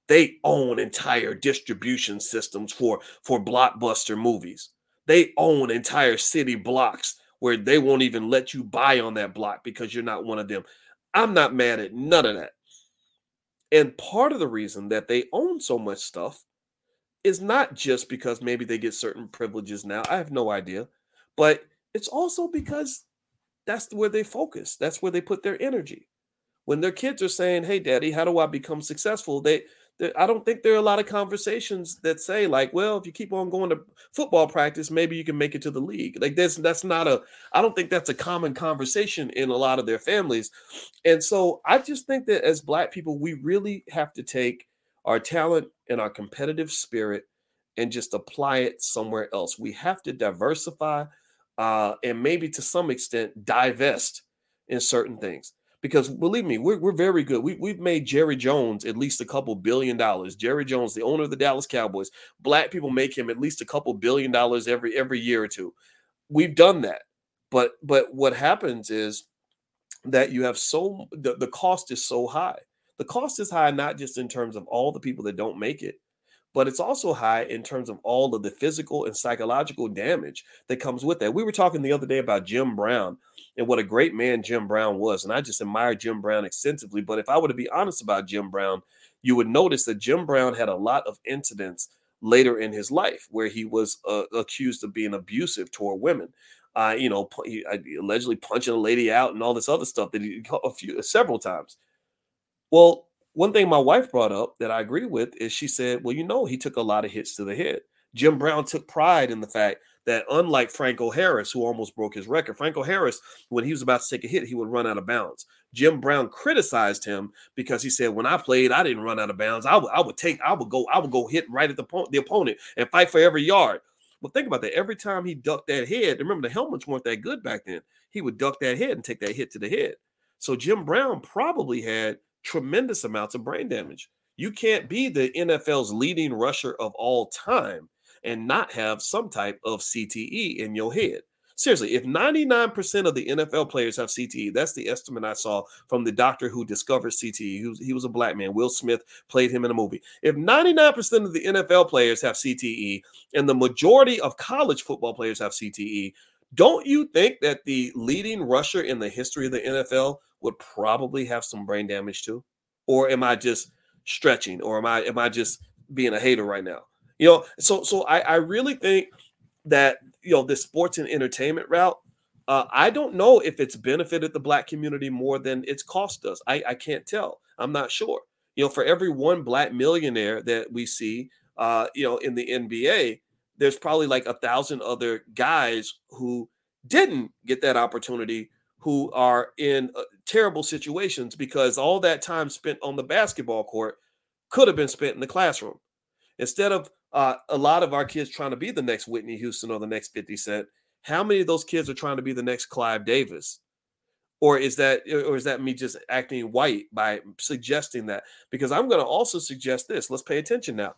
They own entire distribution systems for, for blockbuster movies. They own entire city blocks where they won't even let you buy on that block because you're not one of them. I'm not mad at none of that. And part of the reason that they own so much stuff is not just because maybe they get certain privileges now. I have no idea. But it's also because that's where they focus, that's where they put their energy when their kids are saying, "Hey, daddy, how do I become successful?" They, they, I don't think there are a lot of conversations that say like, "Well, if you keep on going to football practice, maybe you can make it to the league." Like that's that's not a. I don't think that's a common conversation in a lot of their families, and so I just think that as Black people, we really have to take our talent and our competitive spirit and just apply it somewhere else. We have to diversify uh, and maybe to some extent divest in certain things because believe me, we're, we're very good. We, we've made Jerry Jones at least a couple billion dollars. Jerry Jones, the owner of the Dallas Cowboys, black people make him at least a couple billion dollars every every year or two. We've done that. But but what happens is that you have so the, the cost is so high. The cost is high not just in terms of all the people that don't make it, but it's also high in terms of all of the physical and psychological damage that comes with that. We were talking the other day about Jim Brown and what a great man Jim Brown was. And I just admire Jim Brown extensively. But if I were to be honest about Jim Brown, you would notice that Jim Brown had a lot of incidents later in his life where he was uh, accused of being abusive toward women. Uh, you know, he, allegedly punching a lady out and all this other stuff that he a few several times. Well, one thing my wife brought up that I agree with is she said, "Well, you know, he took a lot of hits to the head." Jim Brown took pride in the fact that unlike Franco Harris, who almost broke his record, Franco Harris, when he was about to take a hit, he would run out of bounds. Jim Brown criticized him because he said, "When I played, I didn't run out of bounds. I would, I would take, I would go, I would go hit right at the, point the opponent and fight for every yard." Well, think about that. Every time he ducked that head, remember the helmets weren't that good back then. He would duck that head and take that hit to the head. So Jim Brown probably had tremendous amounts of brain damage. You can't be the NFL's leading rusher of all time and not have some type of CTE in your head. Seriously, if 99% of the NFL players have CTE, that's the estimate I saw from the doctor who discovered CTE. He was, he was a black man. Will Smith played him in a movie. If 99% of the NFL players have CTE and the majority of college football players have CTE, don't you think that the leading rusher in the history of the NFL would probably have some brain damage too? Or am I just stretching or am I am I just being a hater right now? You know, so so I, I really think that you know this sports and entertainment route. Uh, I don't know if it's benefited the black community more than it's cost us. I, I can't tell. I'm not sure. You know, for every one black millionaire that we see, uh, you know, in the NBA, there's probably like a thousand other guys who didn't get that opportunity, who are in uh, terrible situations because all that time spent on the basketball court could have been spent in the classroom. Instead of uh, a lot of our kids trying to be the next Whitney Houston or the next 50 Cent. How many of those kids are trying to be the next Clive Davis? Or is that or is that me just acting white by suggesting that? Because I'm going to also suggest this. Let's pay attention now.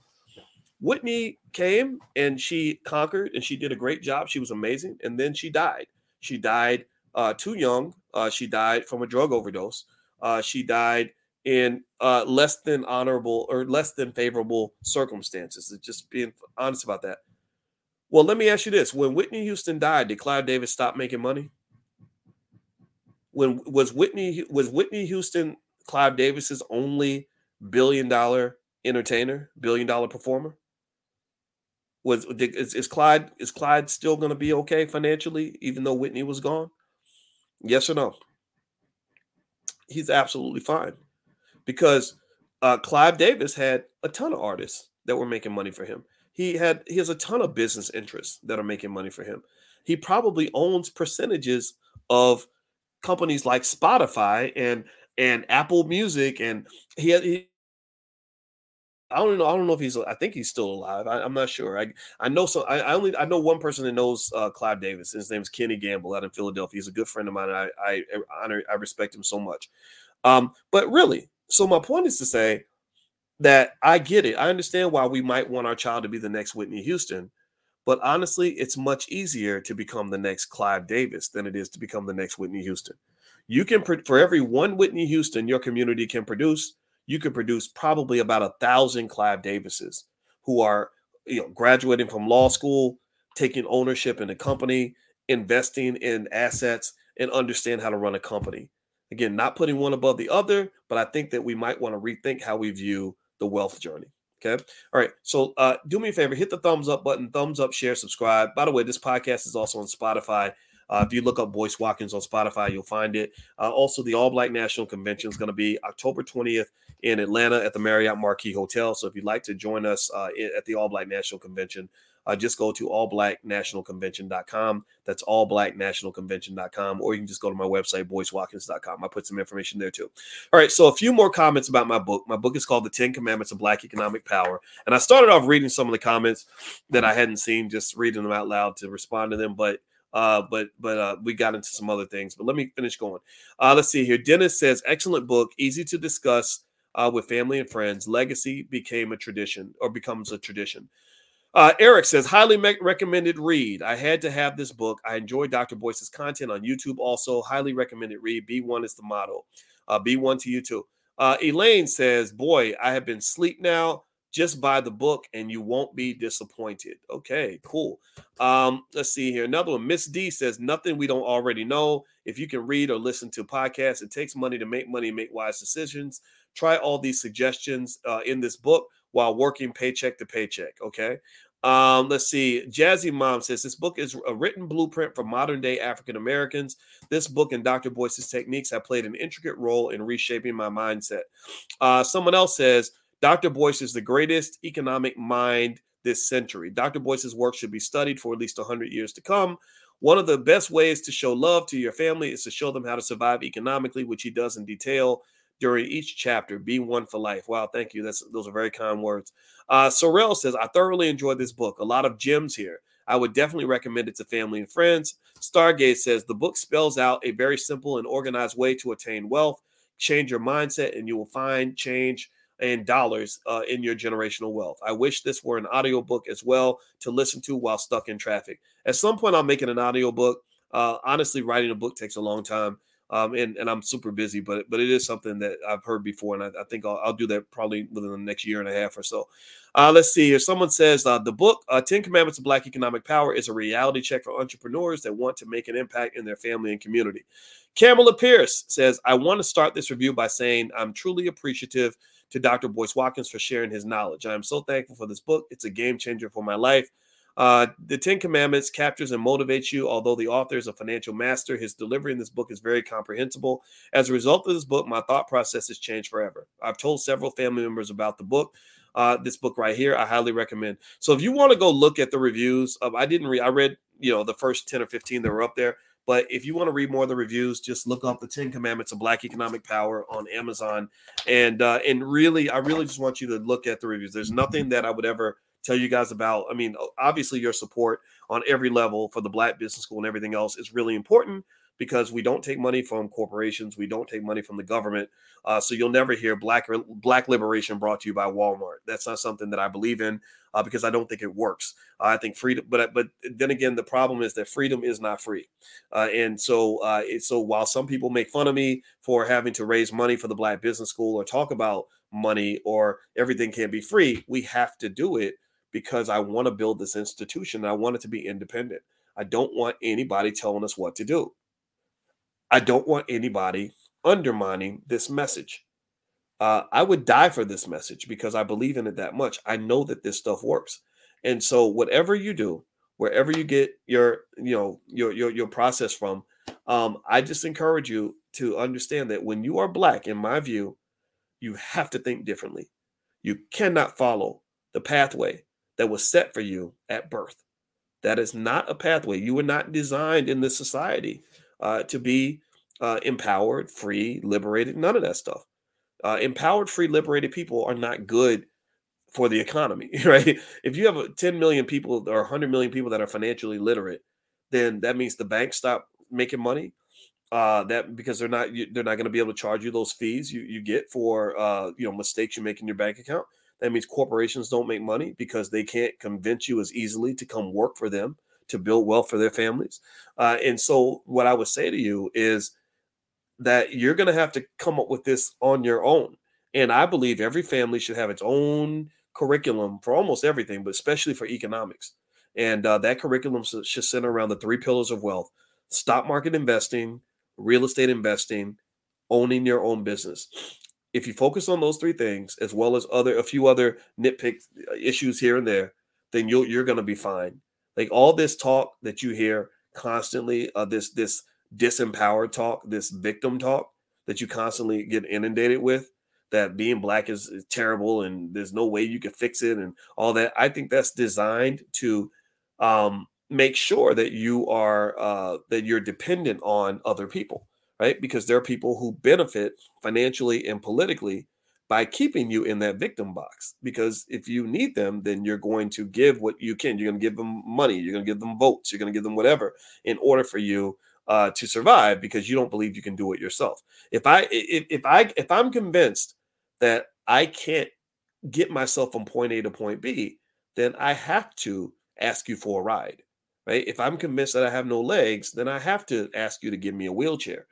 Whitney came and she conquered and she did a great job. She was amazing. And then she died. She died uh, too young. Uh, she died from a drug overdose. Uh, she died in uh, less than honorable or less than favorable circumstances. Just being honest about that. Well, let me ask you this: When Whitney Houston died, did Clive Davis stop making money? When was Whitney was Whitney Houston Clive Davis's only billion dollar entertainer, billion dollar performer? Was is, is Clyde is Clyde still going to be okay financially, even though Whitney was gone? Yes or no? He's absolutely fine because uh, Clive Davis had a ton of artists that were making money for him. He had he has a ton of business interests that are making money for him. He probably owns percentages of companies like Spotify and and Apple Music, and he he. I don't know. I don't know if he's. I think he's still alive. I, am not sure. I I know so. I, I, only I know one person that knows uh, Clive Davis. His name is Kenny Gamble out in Philadelphia. He's a good friend of mine. I I honor. I respect him so much. Um, but really, so my point is to say that I get it. I understand why we might want our child to be the next Whitney Houston, but honestly, it's much easier to become the next Clive Davis than it is to become the next Whitney Houston. You can for every one Whitney Houston your community can produce, you can produce probably about a thousand Clive Davises who are you know graduating from law school, taking ownership in a company, investing in assets, and understand how to run a company. Again, not putting one above the other, but I think that we might want to rethink how we view the wealth journey. Okay. All right. So uh, do me a favor, hit the thumbs up button, thumbs up, share, subscribe. By the way, this podcast is also on Spotify. Uh, if you look up Boyce Watkins on Spotify, you'll find it. Uh, also, the All Black National Convention is going to be October 20th in Atlanta at the Marriott Marquis Hotel. So if you'd like to join us uh, at the All Black National Convention, uh, just go to allblacknationalconvention.com. That's allblacknationalconvention.com. Or you can just go to my website, boycewatkins.com. I put some information there too. All right. So a few more comments about my book. My book is called The 10 Commandments of Black Economic Power. And I started off reading some of the comments that I hadn't seen, just reading them out loud to respond to them. But Uh, but but uh, we got into some other things. But let me finish going. Uh, let's see here. Dennis says, excellent book, easy to discuss uh, with family and friends. Legacy became a tradition or becomes a tradition. Uh, Eric says, highly me- recommended read. I had to have this book. I enjoy Dr. Boyce's content on YouTube. Also, highly recommended read. B1 is the motto. Uh, B1 to you too. Uh, Elaine says, boy, I have been sleep now. Just buy the book and you won't be disappointed. Okay, cool. Um, let's see here. Another one. Miss D says, nothing we don't already know. If you can read or listen to podcasts, it takes money to make money, make wise decisions. Try all these suggestions uh, in this book while working paycheck to paycheck. Okay. Um, let's see. Jazzy Mom says this book is a written blueprint for modern day African Americans. This book and Dr. Boyce's techniques have played an intricate role in reshaping my mindset. Uh, someone else says Dr. Boyce is the greatest economic mind this century. Dr. Boyce's work should be studied for at least 100 years to come. One of the best ways to show love to your family is to show them how to survive economically, which he does in detail during each chapter. Be one for life. Wow, thank you. That's those are very kind words. Uh, Sorrell says, I thoroughly enjoyed this book. A lot of gems here. I would definitely recommend it to family and friends. Stargate says the book spells out a very simple and organized way to attain wealth. Change your mindset, and you will find change in dollars uh, in your generational wealth. I wish this were an audiobook as well to listen to while stuck in traffic. At some point, I'm making an audiobook. Uh, honestly, writing a book takes a long time um, and and I'm super busy, but but it is something that I've heard before, and I, I think I'll, I'll, do that probably within the next year and a half or so. Uh, let's see here. Someone says uh, the book uh, Ten Commandments of Black Economic Power is a reality check for entrepreneurs that want to make an impact in their family and community. Kamala Pierce says, I want to start this review by saying I'm truly appreciative to Dr. Boyce Watkins for sharing his knowledge. I am so thankful for this book. It's a game changer for my life. Uh, the Ten Commandments captures and motivates you. Although the author is a financial master, his delivery in this book is very comprehensible. As a result of this book, my thought process has changed forever. I've told several family members about the book. Uh, this book right here, I highly recommend. So if you want to go look at the reviews, of, I didn't read. I read you know the first ten or fifteen that were up there. But if you want to read more of the reviews, just look up the Ten Commandments of Black Economic Power on Amazon, and uh, and really, I really just want you to look at the reviews. There's nothing that I would ever tell you guys about. I mean, obviously, your support on every level for the Black Business School and everything else is really important because we don't take money from corporations, we don't take money from the government. Uh, so you'll never hear black black liberation brought to you by Walmart. That's not something that I believe in uh, because I don't think it works. Uh, I think freedom, but but then again, the problem is that freedom is not free, uh, and so uh, so while some people make fun of me for having to raise money for the Black Business School or talk about money or everything can't be free, we have to do it because I want to build this institution. And I want it to be independent. I don't want anybody telling us what to do. I don't want anybody undermining this message. Uh, I would die for this message because I believe in it that much. I know that this stuff works, and so whatever you do, wherever you get your you know your your your process from, um, I just encourage you to understand that when you are black, in my view, you have to think differently. You cannot follow the pathway that was set for you at birth. That is not a pathway. You were not designed in this society uh, to be uh, empowered, free, liberated, none of that stuff. Uh, empowered, free, liberated people are not good for the economy, <laughs> right? If you have 10 million people or 100 million people that are financially literate, then that means the banks stop making money. Uh, that because they're not they're not going to be able to charge you those fees you, you get for uh, you know mistakes you make in your bank account. That means corporations don't make money because they can't convince you as easily to come work for them to build wealth for their families. Uh, and so, what I would say to you is that you're going to have to come up with this on your own. And I believe every family should have its own curriculum for almost everything, but especially for economics. And uh, that curriculum should center around the three pillars of wealth stock market investing, real estate investing, owning your own business if you focus on those three things as well as other a few other nitpick uh, issues here and there then you'll you're going to be fine like all this talk that you hear constantly uh, this this disempowered talk this victim talk that you constantly get inundated with that being black is, terrible and there's no way you can fix it and all that i think that's designed to um, make sure that you are uh, that you're dependent on other people right? Because there are people who benefit financially and politically by keeping you in that victim box. Because if you need them, then you're going to give what you can. You're going to give them money. You're going to give them votes. You're going to give them whatever in order for you uh, to survive because you don't believe you can do it yourself. If I if, if I if I'm convinced that I can't get myself from point A to point B, then I have to ask you for a ride. Right? If I'm convinced that I have no legs, then I have to ask you to give me a wheelchair.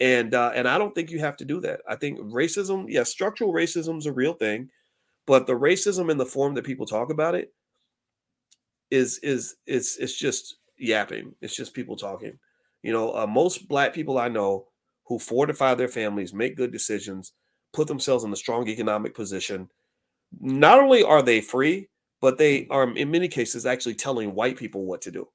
And uh, and I don't think you have to do that. I think racism, yes, structural racism is a real thing, but the racism in the form that people talk about it is is is it's just yapping. It's just people talking. You know, uh, most black people I know who fortify their families, make good decisions, put themselves in a strong economic position. Not only are they free, but they are in many cases actually telling white people what to do.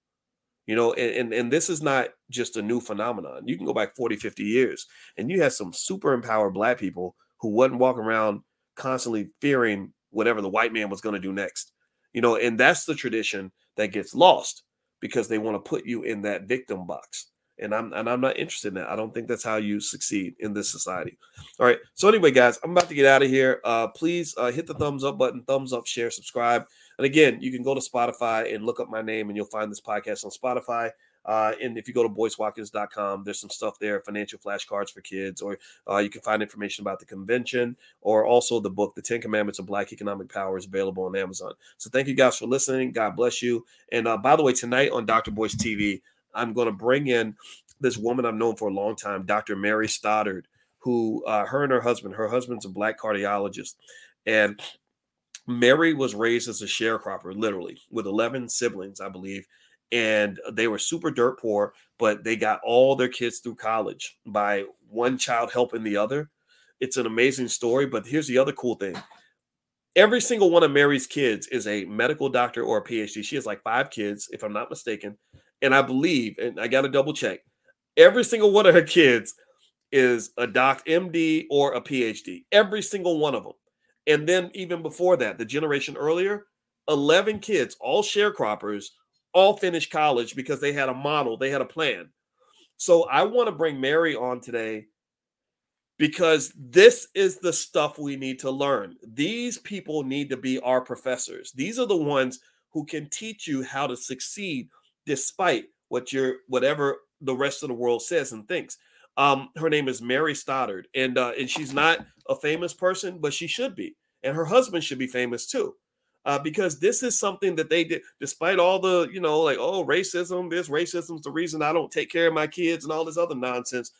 You know, and, and, and this is not just a new phenomenon. You can go back 40, 50 years and you had some super empowered black people who wasn't walking around constantly fearing whatever the white man was going to do next. You know, and that's the tradition that gets lost because they want to put you in that victim box and I'm and I'm not interested in that. I don't think that's how you succeed in this society. All right. So anyway, guys, I'm about to get out of here. Uh, please uh, hit the thumbs up button, thumbs up, share, subscribe. And again, you can go to Spotify and look up my name, and you'll find this podcast on Spotify. Uh, and if you go to boycewatkins.com, there's some stuff there, financial flashcards for kids, or uh, you can find information about the convention, or also the book, The Ten Commandments of Black Economic Power, is available on Amazon. So thank you guys for listening. God bless you. And uh, by the way, tonight on Dr. Boyce TV, I'm going to bring in this woman I've known for a long time, Dr. Mary Stoddard, who uh, her and her husband, her husband's a black cardiologist, and Mary was raised as a sharecropper, literally, with 11 siblings, I believe. And they were super dirt poor, but they got all their kids through college by one child helping the other. It's an amazing story. But here's the other cool thing every single one of Mary's kids is a medical doctor or a PhD. She has like five kids, if I'm not mistaken. And I believe, and I got to double check, every single one of her kids is a doc, MD, or a PhD. Every single one of them. And then even before that, the generation earlier, 11 kids, all sharecroppers, all finished college because they had a model, they had a plan. So I want to bring Mary on today because this is the stuff we need to learn. These people need to be our professors. These are the ones who can teach you how to succeed despite what your whatever the rest of the world says and thinks. Um, her name is Mary Stoddard, and uh, and she's not a famous person, but she should be, and her husband should be famous too, uh, because this is something that they did, despite all the you know like oh racism, this racism's the reason I don't take care of my kids and all this other nonsense.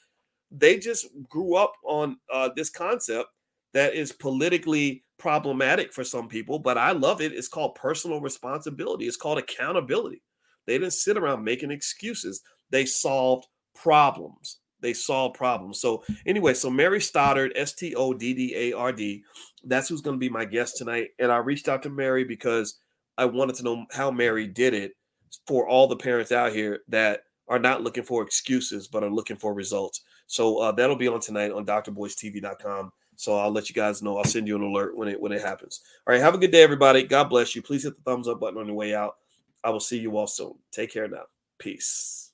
They just grew up on uh, this concept that is politically problematic for some people, but I love it. It's called personal responsibility. It's called accountability. They didn't sit around making excuses. They solved problems. They solved problems. So, anyway, so Mary Stoddard, S T O D D A R D, that's who's going to be my guest tonight. And I reached out to Mary because I wanted to know how Mary did it for all the parents out here that are not looking for excuses, but are looking for results. So uh, that'll be on tonight on drboycetv.com. So I'll let you guys know. I'll send you an alert when it when it happens. All right, have a good day, everybody. God bless you. Please hit the thumbs up button on your way out. I will see you all soon. Take care now. Peace.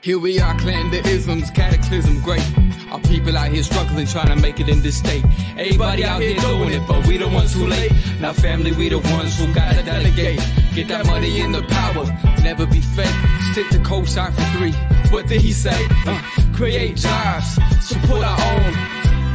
Here we are, clan the isms, cataclysm, great. Our people out here struggling, trying to make it in this state. Everybody out here doing it, but we the ones who late. Now, family, we the ones who gotta delegate. Get that money in the power, never be fake. Stick to co-sign for three. What did he say? Uh, create jobs, support our own.